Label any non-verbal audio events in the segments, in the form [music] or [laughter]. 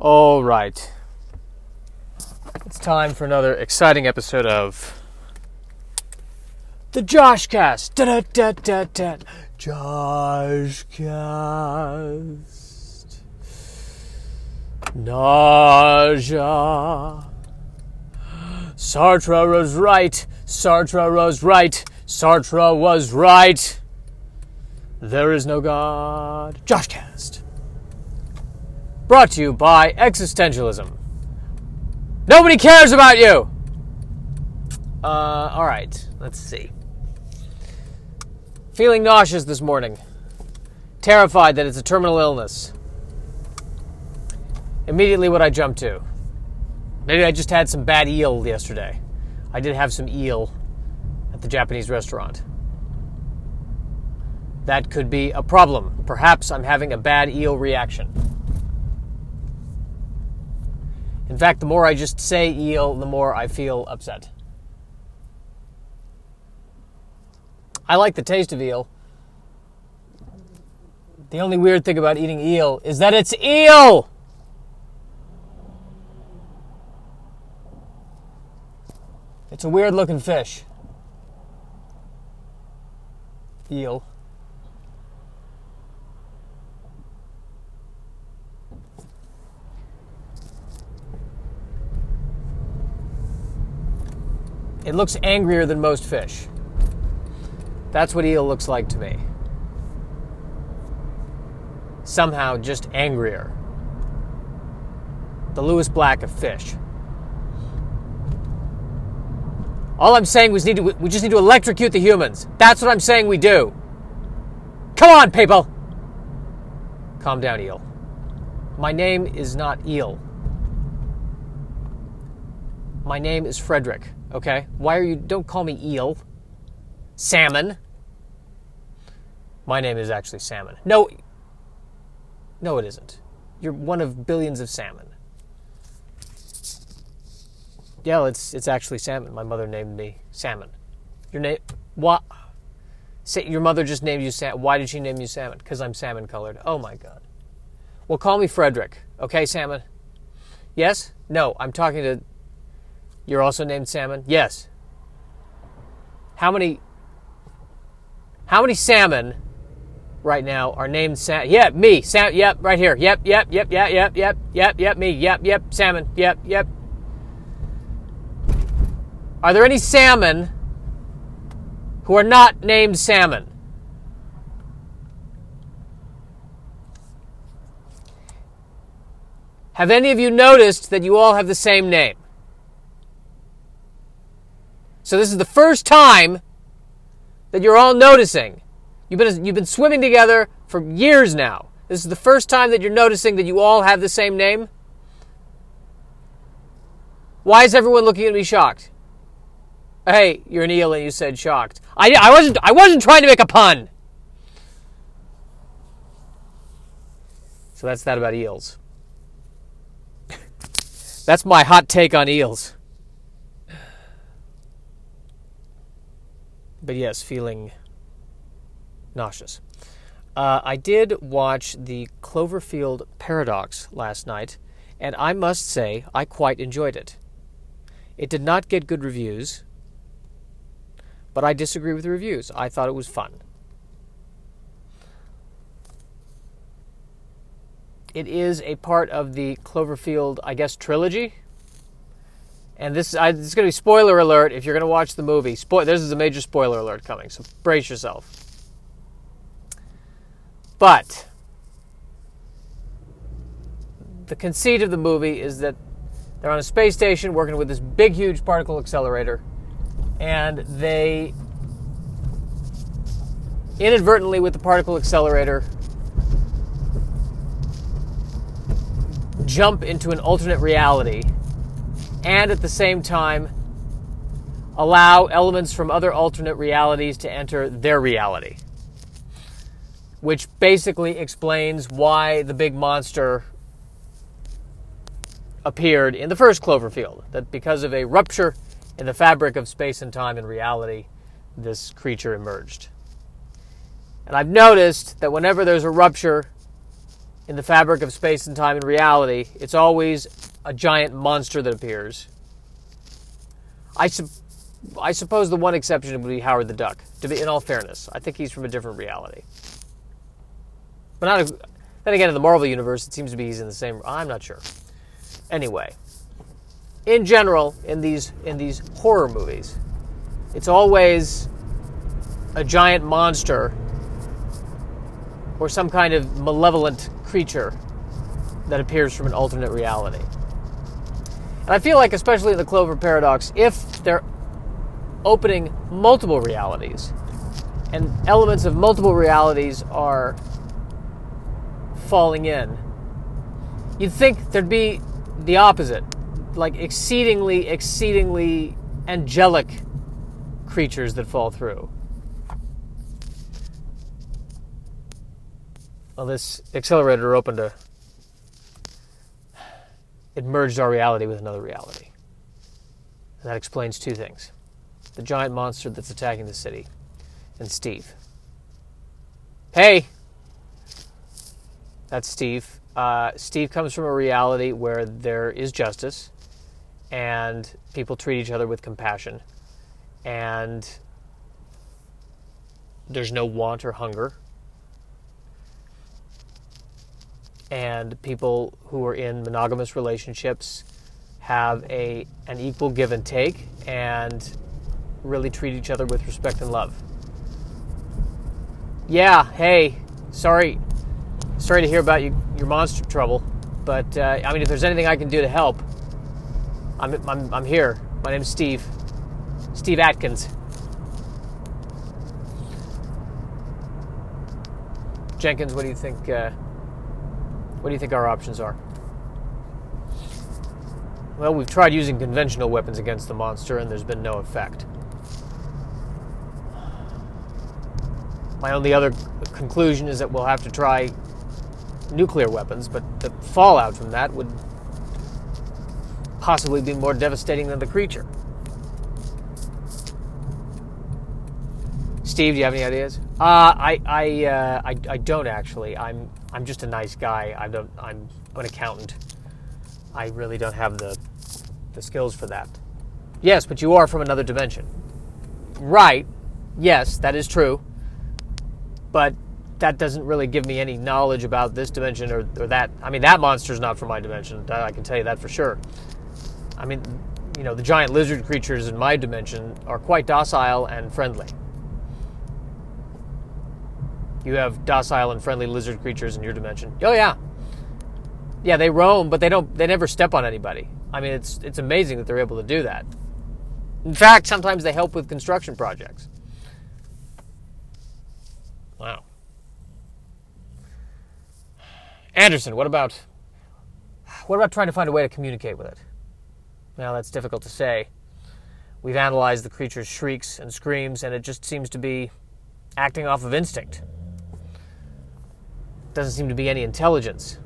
All right. It's time for another exciting episode of the Josh Cast. Da da da da. Josh Cast. Nausea. Sartre was right. Sartre was right. Sartre was right. There is no God. Josh Cast. Brought to you by Existentialism. Nobody cares about you! Uh, alright, let's see. Feeling nauseous this morning. Terrified that it's a terminal illness. Immediately, what I jumped to. Maybe I just had some bad eel yesterday. I did have some eel at the Japanese restaurant. That could be a problem. Perhaps I'm having a bad eel reaction. In fact, the more I just say eel, the more I feel upset. I like the taste of eel. The only weird thing about eating eel is that it's eel! It's a weird looking fish. Eel. It looks angrier than most fish. That's what eel looks like to me. Somehow just angrier. The Lewis Black of fish. All I'm saying was need we just need to electrocute the humans. That's what I'm saying we do. Come on, people! Calm down, Eel. My name is not Eel. My name is Frederick, okay? Why are you. Don't call me Eel. Salmon. My name is actually Salmon. No. No, it isn't. You're one of billions of salmon. Yeah, it's it's actually salmon. My mother named me Salmon. Your name what? Say your mother just named you salmon. Why did she name you Salmon? Because I'm salmon colored. Oh my god. Well, call me Frederick, okay, Salmon. Yes? No, I'm talking to. You're also named Salmon. Yes. How many? How many salmon right now are named Sam? Yeah, me. Sam. Yep, right here. Yep, yep, yep, yep, yep, yep, yep, yep. Me. Yep, yep. Salmon. Yep, yep. Are there any salmon who are not named salmon? Have any of you noticed that you all have the same name? So this is the first time that you're all noticing. You've been, you've been swimming together for years now. This is the first time that you're noticing that you all have the same name. Why is everyone looking at me shocked? Hey, you're an eel and you said shocked. I, I wasn't I wasn't trying to make a pun. So that's that about eels. [laughs] that's my hot take on eels. But yes, feeling nauseous. Uh, I did watch the Cloverfield Paradox last night, and I must say I quite enjoyed it. It did not get good reviews, but I disagree with the reviews. I thought it was fun. It is a part of the Cloverfield, I guess, trilogy. And this, I, this is going to be spoiler alert if you're going to watch the movie. Spo- this is a major spoiler alert coming, so brace yourself. But the conceit of the movie is that they're on a space station working with this big, huge particle accelerator, and they inadvertently, with the particle accelerator, jump into an alternate reality, and at the same time, allow elements from other alternate realities to enter their reality. Which basically explains why the big monster appeared in the first Cloverfield. That because of a rupture in the fabric of space and time and reality, this creature emerged. And I've noticed that whenever there's a rupture in the fabric of space and time and reality, it's always a giant monster that appears. I, su- I suppose the one exception would be Howard the Duck. To be, in all fairness, I think he's from a different reality. But not. A, then again, in the Marvel universe, it seems to be he's in the same. I'm not sure. Anyway, in general, in these in these horror movies, it's always a giant monster or some kind of malevolent creature that appears from an alternate reality. And I feel like, especially in the Clover Paradox, if they're opening multiple realities and elements of multiple realities are falling in, you'd think there'd be the opposite like exceedingly, exceedingly angelic creatures that fall through. Well, this accelerator opened a. It merged our reality with another reality. And that explains two things the giant monster that's attacking the city, and Steve. Hey! That's Steve. Uh, Steve comes from a reality where there is justice and people treat each other with compassion and there's no want or hunger and people who are in monogamous relationships have a an equal give and take and really treat each other with respect and love. Yeah, hey, sorry, sorry to hear about you, your monster trouble, but uh, I mean, if there's anything I can do to help, I'm, I'm, I'm here. My name's Steve, Steve Atkins. Jenkins, what do you think? Uh, what do you think our options are? Well, we've tried using conventional weapons against the monster, and there's been no effect. My only other conclusion is that we'll have to try nuclear weapons, but the fallout from that would possibly be more devastating than the creature. Steve, do you have any ideas? Uh, I I, uh, I I don't actually. I'm I'm just a nice guy. I don't. I'm, an accountant. I really don't have the the skills for that. Yes, but you are from another dimension. Right. Yes, that is true. But that doesn't really give me any knowledge about this dimension or, or that. I mean, that monster's not from my dimension. I can tell you that for sure. I mean, you know, the giant lizard creatures in my dimension are quite docile and friendly. You have docile and friendly lizard creatures in your dimension. Oh yeah. Yeah, they roam, but they don't they never step on anybody. I mean, it's it's amazing that they're able to do that. In fact, sometimes they help with construction projects. Wow. Anderson, what about what about trying to find a way to communicate with it? Well, that's difficult to say. We've analyzed the creature's shrieks and screams, and it just seems to be acting off of instinct. Doesn't seem to be any intelligence.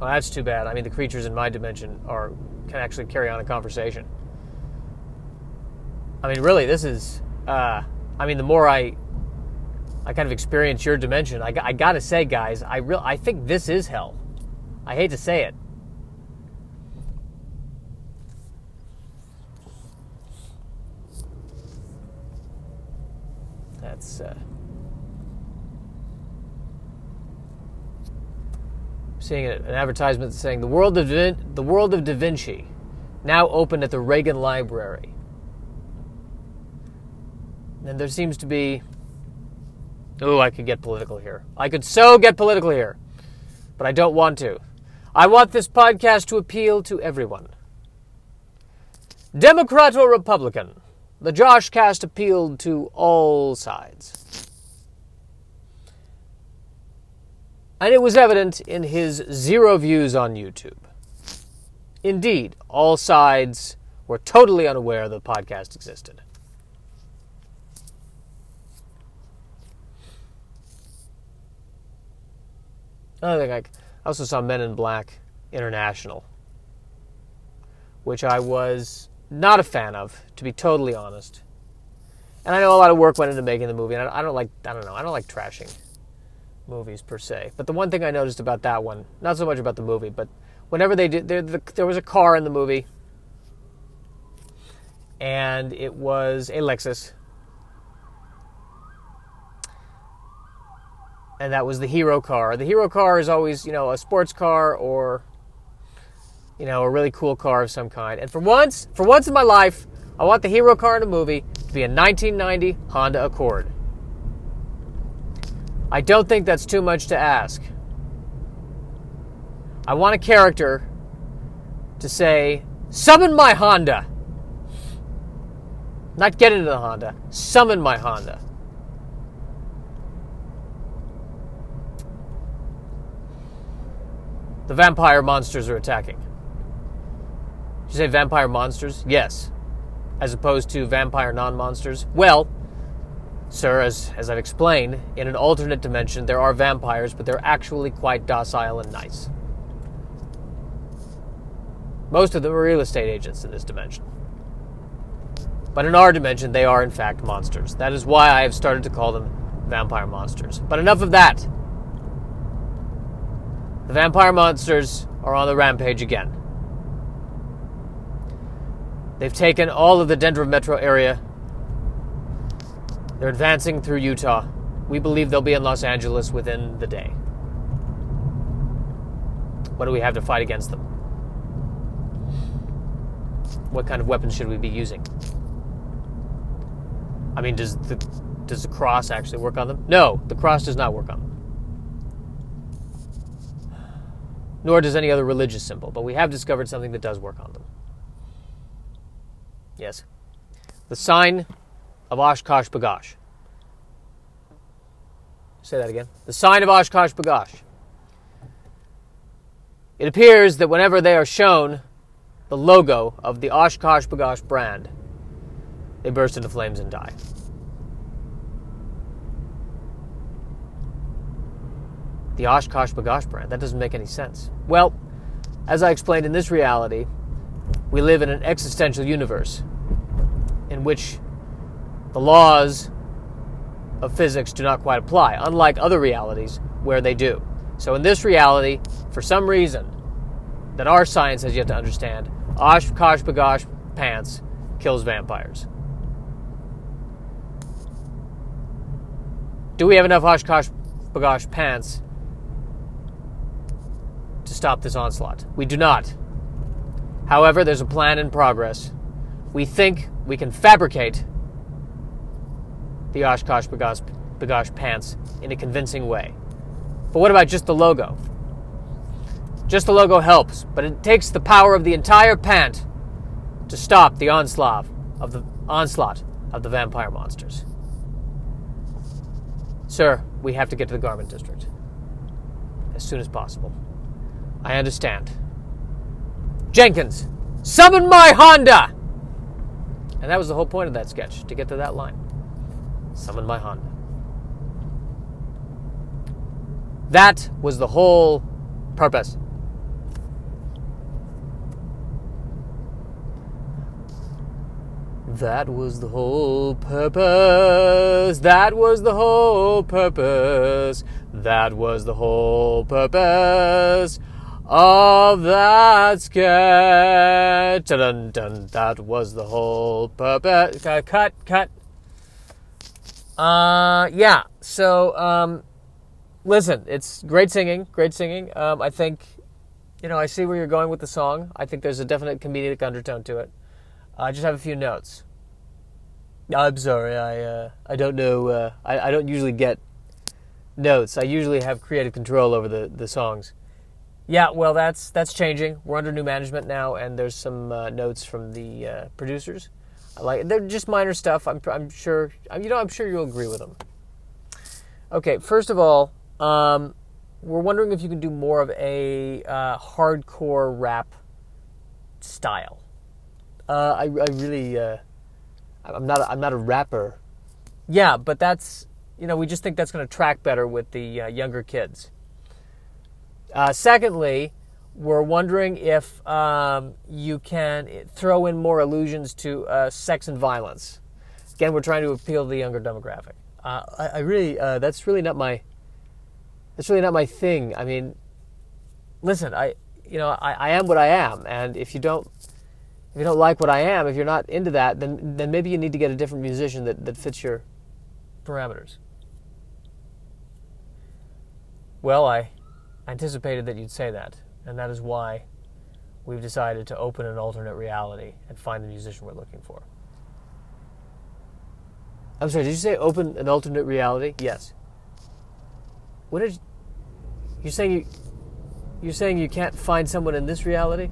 Well, that's too bad. I mean, the creatures in my dimension are can actually carry on a conversation. I mean, really, this is. Uh, I mean, the more I I kind of experience your dimension. I, I gotta say, guys, I real I think this is hell. I hate to say it. That's uh, seeing an advertisement saying the world of da the world of Da Vinci now open at the Reagan Library. And there seems to be Oh, I could get political here. I could so get political here. But I don't want to. I want this podcast to appeal to everyone. Democrat or Republican, the Josh cast appealed to all sides. And it was evident in his zero views on YouTube. Indeed, all sides were totally unaware the podcast existed. Another thing, I also saw Men in Black International, which I was not a fan of, to be totally honest. And I know a lot of work went into making the movie, and I don't like, I don't know, I don't like trashing movies per se. But the one thing I noticed about that one, not so much about the movie, but whenever they did, there, the, there was a car in the movie, and it was a Lexus. And that was the hero car. The hero car is always, you know, a sports car or, you know, a really cool car of some kind. And for once, for once in my life, I want the hero car in a movie to be a 1990 Honda Accord. I don't think that's too much to ask. I want a character to say, Summon my Honda. Not get into the Honda, summon my Honda. The vampire monsters are attacking. Did you say vampire monsters? Yes. As opposed to vampire non monsters? Well, Sir, as, as I've explained, in an alternate dimension there are vampires, but they're actually quite docile and nice. Most of them are real estate agents in this dimension. But in our dimension, they are in fact monsters. That is why I have started to call them vampire monsters. But enough of that. The vampire monsters are on the rampage again. They've taken all of the Denver metro area they're advancing through Utah. We believe they'll be in Los Angeles within the day. What do we have to fight against them? What kind of weapons should we be using? I mean, does the does the cross actually work on them? No, the cross does not work on them. Nor does any other religious symbol, but we have discovered something that does work on them. Yes. The sign of OshKosh B'gosh. Say that again. The sign of OshKosh B'gosh. It appears that whenever they are shown the logo of the OshKosh B'gosh brand, they burst into flames and die. The Oshkosh Bagosh brand. That doesn't make any sense. Well, as I explained in this reality, we live in an existential universe in which the laws of physics do not quite apply, unlike other realities where they do. So, in this reality, for some reason that our science has yet to understand, OshKosh B'gosh pants kills vampires. Do we have enough OshKosh B'gosh pants to stop this onslaught? We do not. However, there's a plan in progress. We think we can fabricate the OshKosh B'gosh, B'gosh pants in a convincing way. But what about just the logo? Just the logo helps, but it takes the power of the entire pant to stop the onslaught of the onslaught of the vampire monsters. Sir, we have to get to the garment district as soon as possible. I understand. Jenkins, summon my Honda! And that was the whole point of that sketch, to get to that line. Summon my Honda. That was the whole purpose. That was the whole purpose. That was the whole purpose. That was the whole purpose of that sketch. Dun, dun, that was the whole purpose. Cut, cut. Uh, yeah. So, um, listen, it's great singing, great singing. Um, I think, you know, I see where you're going with the song. I think there's a definite comedic undertone to it. I just have a few notes. I'm sorry, I uh, I don't know. Uh, I, I don't usually get notes. I usually have creative control over the, the songs. Yeah, well, that's that's changing. We're under new management now, and there's some uh, notes from the uh, producers like they're just minor stuff. I'm I'm sure you know I'm sure you'll agree with them. Okay, first of all, um, we're wondering if you can do more of a uh, hardcore rap style. Uh, I, I really uh, I'm not a, I'm not a rapper. Yeah, but that's you know we just think that's going to track better with the uh, younger kids. Uh, secondly, we're wondering if um, you can throw in more allusions to uh, sex and violence. Again, we're trying to appeal to the younger demographic. Uh, I, I, really, uh, that's really not my that's really not my thing. I mean, listen, I you know I, I am what I am, and if you don't if you don't like what I am, if you're not into that, then then maybe you need to get a different musician that, that fits your parameters. Well, I anticipated that you'd say that, and that is why we've decided to open an alternate reality and find the musician we're looking for. I'm sorry, did you say open an alternate reality? Yes. What did you, you're saying you you're saying you can't find someone in this reality?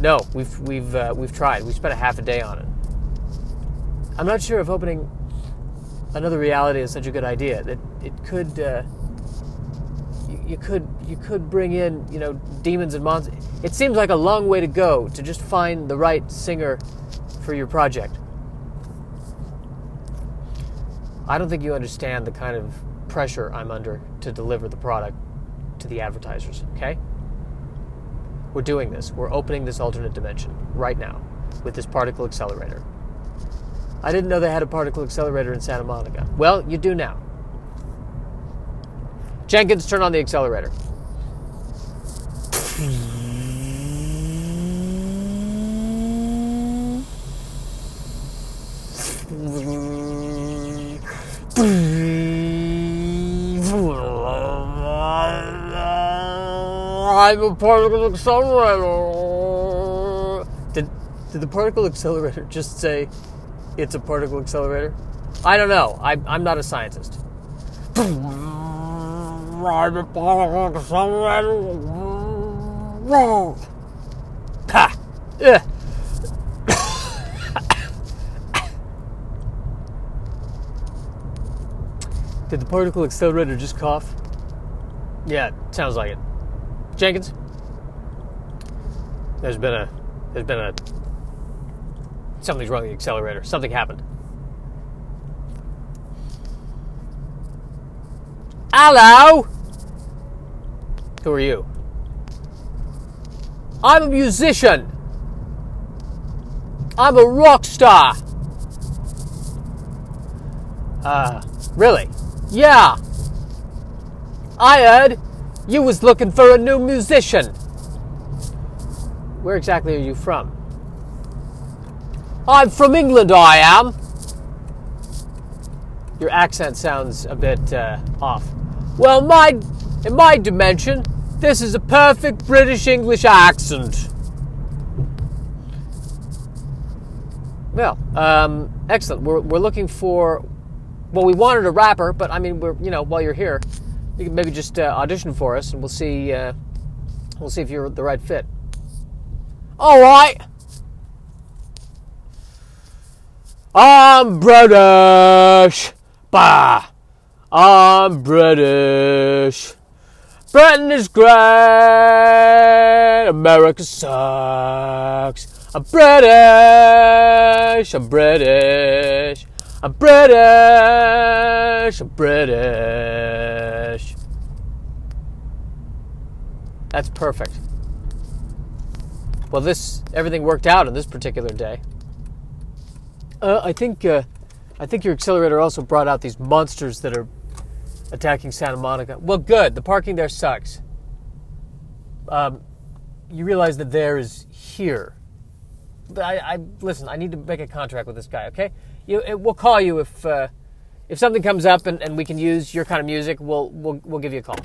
No, we've we've uh, we've tried. We spent a half a day on it. I'm not sure if opening another reality is such a good idea. That it could uh, you, you could you could bring in you know demons and monsters. It seems like a long way to go to just find the right singer for your project. I don't think you understand the kind of pressure I'm under to deliver the product to the advertisers, okay? We're doing this. We're opening this alternate dimension right now with this particle accelerator. I didn't know they had a particle accelerator in Santa Monica. Well, you do now. Jenkins, turn on the accelerator. I'm a particle accelerator. Did, did the particle accelerator just say it's a particle accelerator? I don't know. I, I'm not a scientist. I'm a particle accelerator. Ha! Yeah. Did the particle accelerator just cough? Yeah, sounds like it. Jenkins, there's been a there's been a something's wrong with the accelerator. Something happened. Hello. Who are you? I'm a musician. I'm a rock star. Uh, really? Yeah. I heard you was looking for a new musician. Where exactly are you from? I'm from England, I am. Your accent sounds a bit uh, off. Well, my in my dimension, this is a perfect British English accent. Well, um, excellent. We're, we're looking for. Well, we wanted a rapper, but I mean, we're you know while you're here, you can maybe just uh, audition for us, and we'll see. Uh, we'll see if you're the right fit. All right. I'm British. Bah. I'm British. Britain is great. America sucks. I'm British. I'm British. I'm British. I'm British. That's perfect. Well, this everything worked out on this particular day. Uh, I think uh, I think your accelerator also brought out these monsters that are attacking Santa Monica. Well, good. The parking there sucks. Um, you realize that there is here. I, I listen. I need to make a contract with this guy. Okay, you, it, we'll call you if uh, if something comes up and, and we can use your kind of music. We'll we'll we'll give you a call.